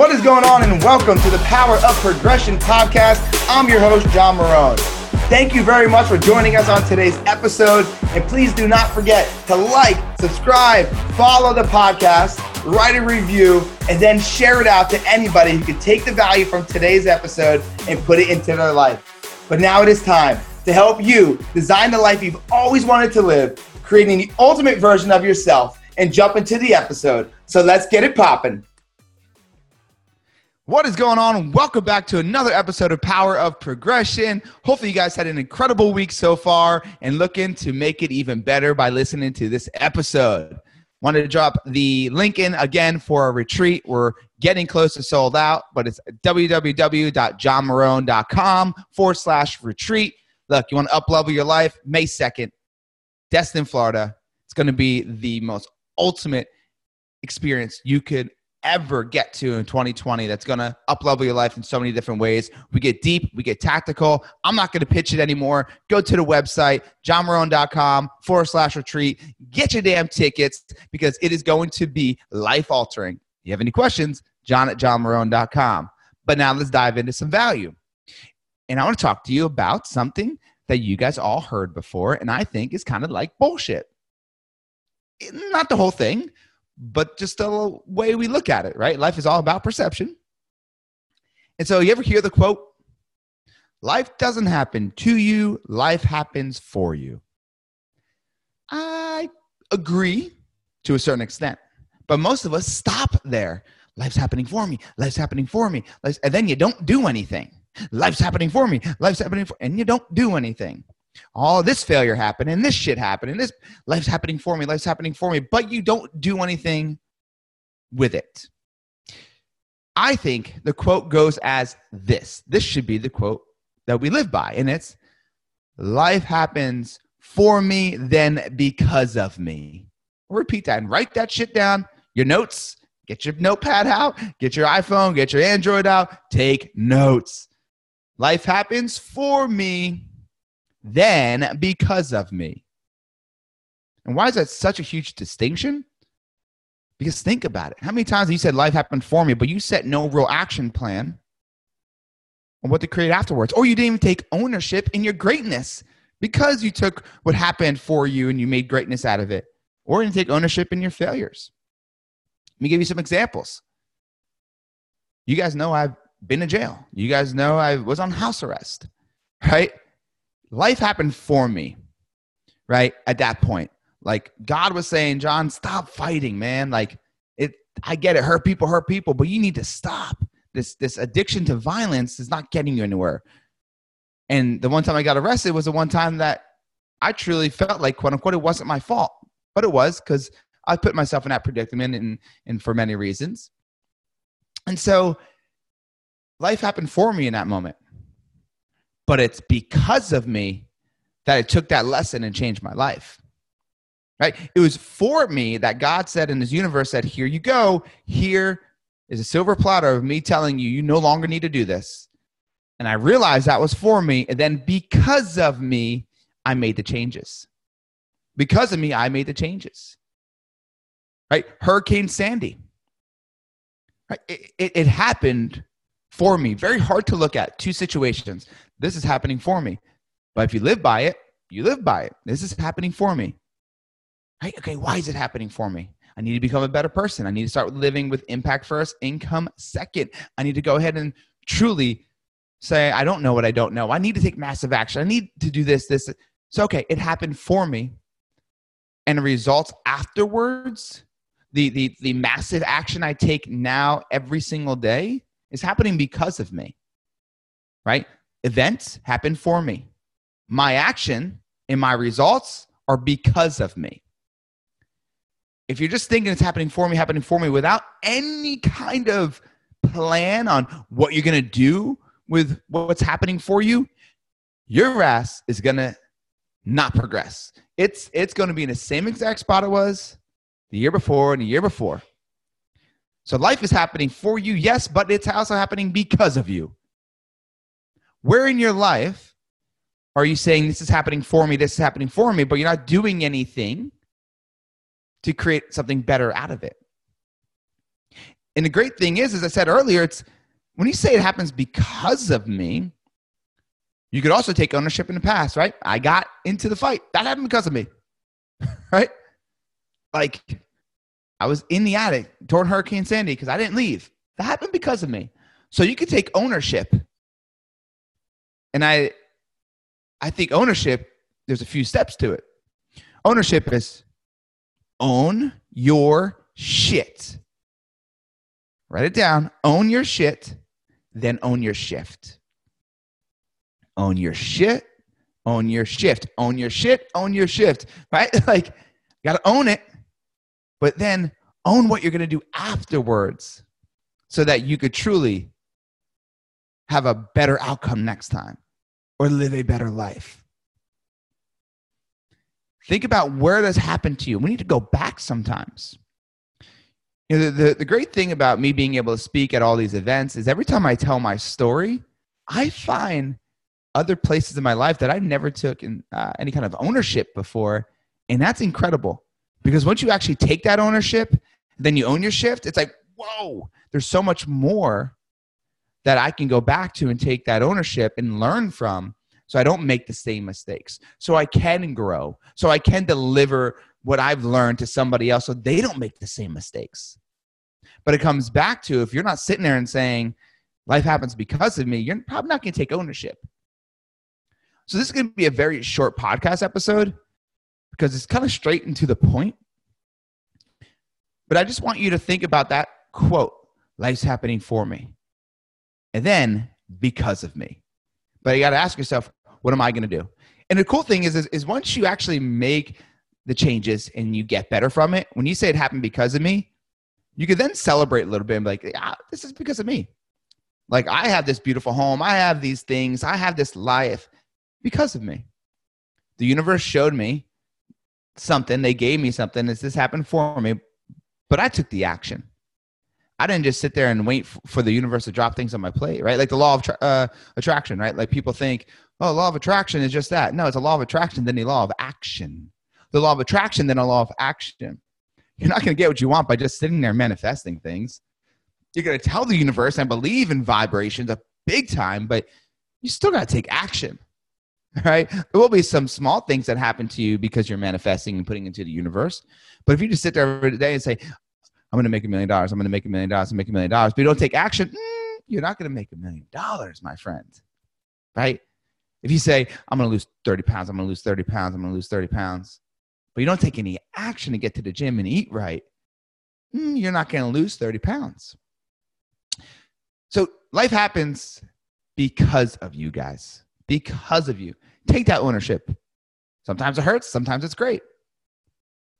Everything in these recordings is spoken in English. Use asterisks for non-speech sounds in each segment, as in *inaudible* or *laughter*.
What is going on, and welcome to the Power of Progression podcast. I'm your host, John Marone. Thank you very much for joining us on today's episode. And please do not forget to like, subscribe, follow the podcast, write a review, and then share it out to anybody who could take the value from today's episode and put it into their life. But now it is time to help you design the life you've always wanted to live, creating the ultimate version of yourself, and jump into the episode. So let's get it popping. What is going on? Welcome back to another episode of Power of Progression. Hopefully, you guys had an incredible week so far and looking to make it even better by listening to this episode. Wanted to drop the link in again for a retreat. We're getting close to sold out, but it's www.johnmarone.com forward slash retreat. Look, you want to up level your life? May 2nd, Destin, Florida. It's going to be the most ultimate experience you could ever get to in 2020 that's going to uplevel your life in so many different ways. We get deep, we get tactical. I'm not going to pitch it anymore. Go to the website, johnmarone.com forward slash retreat. Get your damn tickets because it is going to be life altering. You have any questions, john at johnmarone.com. But now let's dive into some value. And I want to talk to you about something that you guys all heard before and I think is kind of like bullshit. Not the whole thing, but just the way we look at it, right? Life is all about perception. And so, you ever hear the quote, life doesn't happen to you, life happens for you? I agree to a certain extent, but most of us stop there. Life's happening for me, life's happening for me, and then you don't do anything. Life's happening for me, life's happening for, and you don't do anything all this failure happened and this shit happened and this life's happening for me, life's happening for me, but you don't do anything with it. I think the quote goes as this. This should be the quote that we live by, and it's life happens for me, then because of me. Repeat that and write that shit down. Your notes, get your notepad out, get your iPhone, get your Android out, take notes. Life happens for me, then because of me. And why is that such a huge distinction? Because think about it. How many times have you said life happened for me, but you set no real action plan on what to create afterwards? Or you didn't even take ownership in your greatness because you took what happened for you and you made greatness out of it. Or you didn't take ownership in your failures. Let me give you some examples. You guys know I've been in jail. You guys know I was on house arrest, right? Life happened for me, right? At that point. Like God was saying, John, stop fighting, man. Like it, I get it, hurt people, hurt people, but you need to stop. This this addiction to violence is not getting you anywhere. And the one time I got arrested was the one time that I truly felt like, quote unquote, it wasn't my fault, but it was because I put myself in that predicament and, and for many reasons. And so life happened for me in that moment but it's because of me that I took that lesson and changed my life. Right? It was for me that God said in his universe that here you go, here is a silver platter of me telling you you no longer need to do this. And I realized that was for me. And then because of me, I made the changes. Because of me, I made the changes. Right? Hurricane Sandy. Right? It, it, it happened for me. Very hard to look at. Two situations. This is happening for me. But if you live by it, you live by it. This is happening for me. Right? Okay, why is it happening for me? I need to become a better person. I need to start living with impact first, income second. I need to go ahead and truly say, I don't know what I don't know. I need to take massive action. I need to do this, this. So, okay, it happened for me. And the results afterwards, the, the, the massive action I take now every single day is happening because of me, right? Events happen for me. My action and my results are because of me. If you're just thinking it's happening for me, happening for me without any kind of plan on what you're going to do with what's happening for you, your ass is going to not progress. It's it's going to be in the same exact spot it was the year before and the year before. So life is happening for you, yes, but it's also happening because of you. Where in your life are you saying this is happening for me, this is happening for me, but you're not doing anything to create something better out of it? And the great thing is, as I said earlier, it's when you say it happens because of me, you could also take ownership in the past, right? I got into the fight. That happened because of me, *laughs* right? Like I was in the attic during Hurricane Sandy because I didn't leave. That happened because of me. So you could take ownership. And I I think ownership, there's a few steps to it. Ownership is own your shit. Write it down. Own your shit, then own your shift. Own your shit, own your shift. Own your shit, own your shift. Right? *laughs* Like, you got to own it, but then own what you're going to do afterwards so that you could truly have a better outcome next time or live a better life. Think about where this happened to you. We need to go back sometimes. You know, the, the, the great thing about me being able to speak at all these events is every time I tell my story, I find other places in my life that I never took in, uh, any kind of ownership before. And that's incredible because once you actually take that ownership, then you own your shift, it's like, whoa, there's so much more that I can go back to and take that ownership and learn from so I don't make the same mistakes. So I can grow. So I can deliver what I've learned to somebody else so they don't make the same mistakes. But it comes back to if you're not sitting there and saying, life happens because of me, you're probably not going to take ownership. So this is going to be a very short podcast episode because it's kind of straight and to the point. But I just want you to think about that quote life's happening for me. And then because of me. But you got to ask yourself, what am I going to do? And the cool thing is, is, is once you actually make the changes and you get better from it, when you say it happened because of me, you could then celebrate a little bit and be like, ah, this is because of me. Like I have this beautiful home, I have these things, I have this life because of me. The universe showed me something, they gave me something, as this happened for me, but I took the action. I didn't just sit there and wait for the universe to drop things on my plate, right? Like the law of tra- uh, attraction, right? Like people think, oh, law of attraction is just that. No, it's a law of attraction, then a law of action. The law of attraction, then a law of action. You're not going to get what you want by just sitting there manifesting things. You're going to tell the universe and believe in vibrations a big time, but you still got to take action, *laughs* right? There will be some small things that happen to you because you're manifesting and putting into the universe. But if you just sit there every day and say, I'm going to make a million dollars. I'm going to make a million dollars and make a million dollars. But you don't take action, mm, you're not going to make a million dollars, my friend. Right? If you say, I'm going to lose 30 pounds, I'm going to lose 30 pounds, I'm going to lose 30 pounds, but you don't take any action to get to the gym and eat right, mm, you're not going to lose 30 pounds. So life happens because of you guys, because of you. Take that ownership. Sometimes it hurts, sometimes it's great.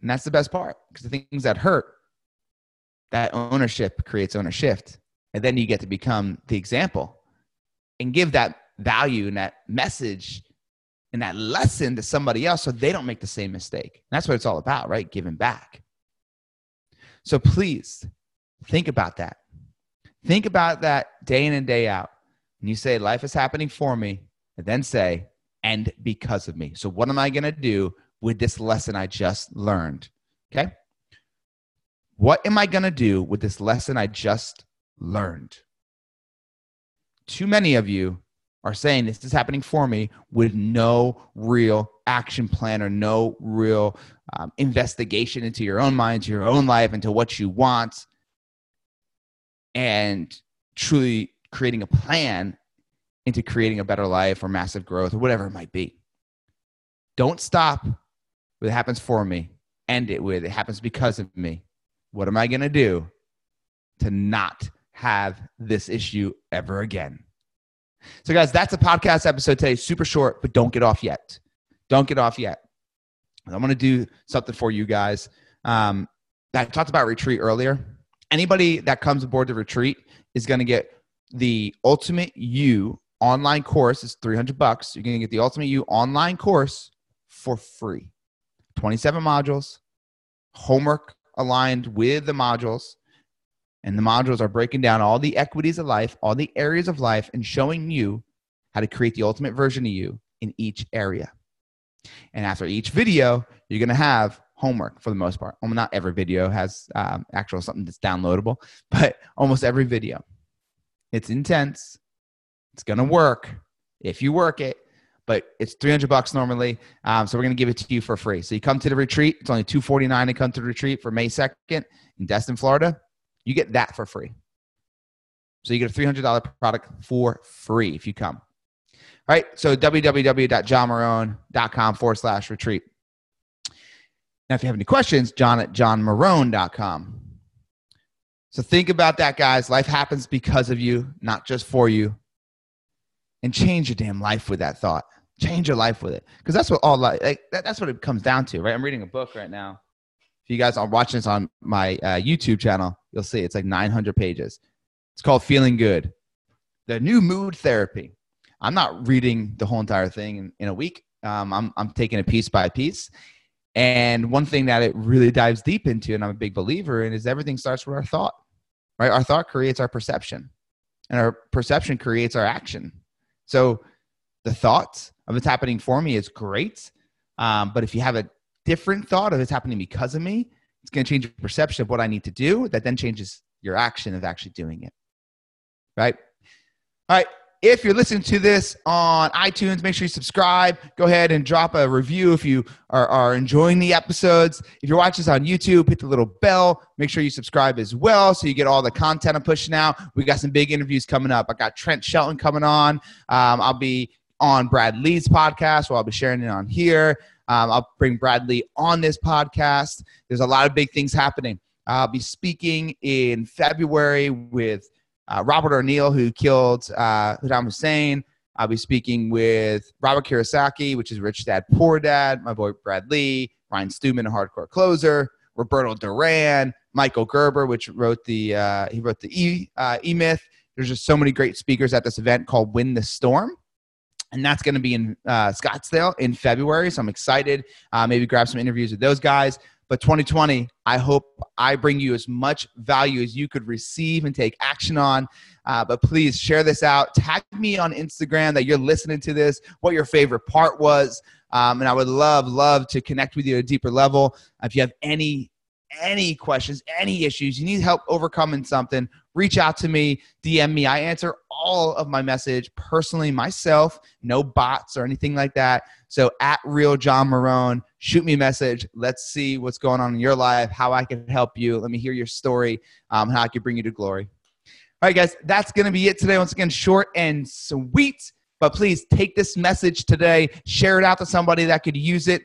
And that's the best part because the things that hurt that ownership creates ownership. And then you get to become the example and give that value and that message and that lesson to somebody else so they don't make the same mistake. And that's what it's all about, right? Giving back. So please think about that. Think about that day in and day out. And you say, Life is happening for me. And then say, And because of me. So, what am I going to do with this lesson I just learned? Okay. What am I going to do with this lesson I just learned? Too many of you are saying this is happening for me with no real action plan or no real um, investigation into your own mind, your own life, into what you want, and truly creating a plan into creating a better life or massive growth or whatever it might be. Don't stop with it happens for me. End it with it happens because of me. What am I going to do to not have this issue ever again? So, guys, that's a podcast episode today. Super short, but don't get off yet. Don't get off yet. I'm going to do something for you guys. Um, I talked about retreat earlier. Anybody that comes aboard the retreat is going to get the Ultimate You online course. is 300 bucks. You're going to get the Ultimate You online course for free. 27 modules, homework aligned with the modules. And the modules are breaking down all the equities of life, all the areas of life, and showing you how to create the ultimate version of you in each area. And after each video, you're going to have homework for the most part. Well, not every video has um, actual something that's downloadable, *laughs* but almost every video. It's intense. It's gonna work if you work it, but it's 300 bucks normally. Um, so we're gonna give it to you for free. So you come to the retreat. It's only 249 to come to the retreat for May 2nd in Destin, Florida. You get that for free. So you get a $300 product for free if you come. All right. So www.johnmarone.com forward slash retreat. Now, if you have any questions, john at johnmarone.com. So think about that, guys. Life happens because of you, not just for you. And change your damn life with that thought. Change your life with it. Because that's what all life, like, that, that's what it comes down to, right? I'm reading a book right now. If you guys are watching this on my uh, YouTube channel, you'll see it's like 900 pages. It's called Feeling Good, the new mood therapy. I'm not reading the whole entire thing in, in a week. Um, I'm, I'm taking it piece by piece. And one thing that it really dives deep into, and I'm a big believer in, is everything starts with our thought, right? Our thought creates our perception, and our perception creates our action. So the thought of it's happening for me is great. Um, but if you have a different thought of it's happening because of me, it's going to change your perception of what I need to do. That then changes your action of actually doing it. Right? All right. If you're listening to this on iTunes, make sure you subscribe. Go ahead and drop a review if you are, are enjoying the episodes. If you're watching this on YouTube, hit the little bell. Make sure you subscribe as well so you get all the content I'm pushing out. We got some big interviews coming up. I got Trent Shelton coming on. Um, I'll be on Brad Lea's podcast, where I'll be sharing it on here. Um, I'll bring Brad Lea on this podcast. There's a lot of big things happening. I'll be speaking in February with uh, Robert O'Neill, who killed uh, Hussein. I'll be speaking with Robert Kiyosaki, which is Rich Dad Poor Dad, my boy Brad Lea, Ryan Stewman, a hardcore closer, Roberto Duran, Michael Gerber, which wrote the uh, he wrote the E uh, E Myth. There's just so many great speakers at this event called Win the Storm. And that's going to be in uh, Scottsdale in February. So I'm excited. Uh, maybe grab some interviews with those guys. But 2020, I hope I bring you as much value as you could receive and take action on. Uh, but please share this out. Tag me on Instagram that you're listening to this, what your favorite part was. Um, and I would love, love to connect with you at a deeper level. If you have any any questions, any issues, you need help overcoming something, reach out to me, DM me. I answer all of my message personally myself, no bots or anything like that. So at real John Marone, shoot me a message. Let's see what's going on in your life, how I can help you. Let me hear your story, um, how I can bring you to glory. All right, guys, that's going to be it today. Once again, short and sweet. But please take this message today, share it out to somebody that could use it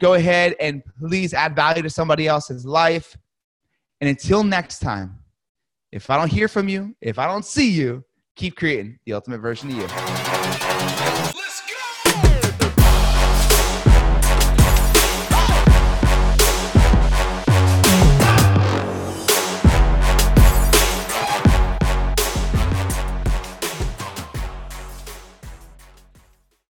go ahead and please add value to somebody else's life. And until next time, if I don't hear from you, if I don't see you, keep creating the ultimate version of you.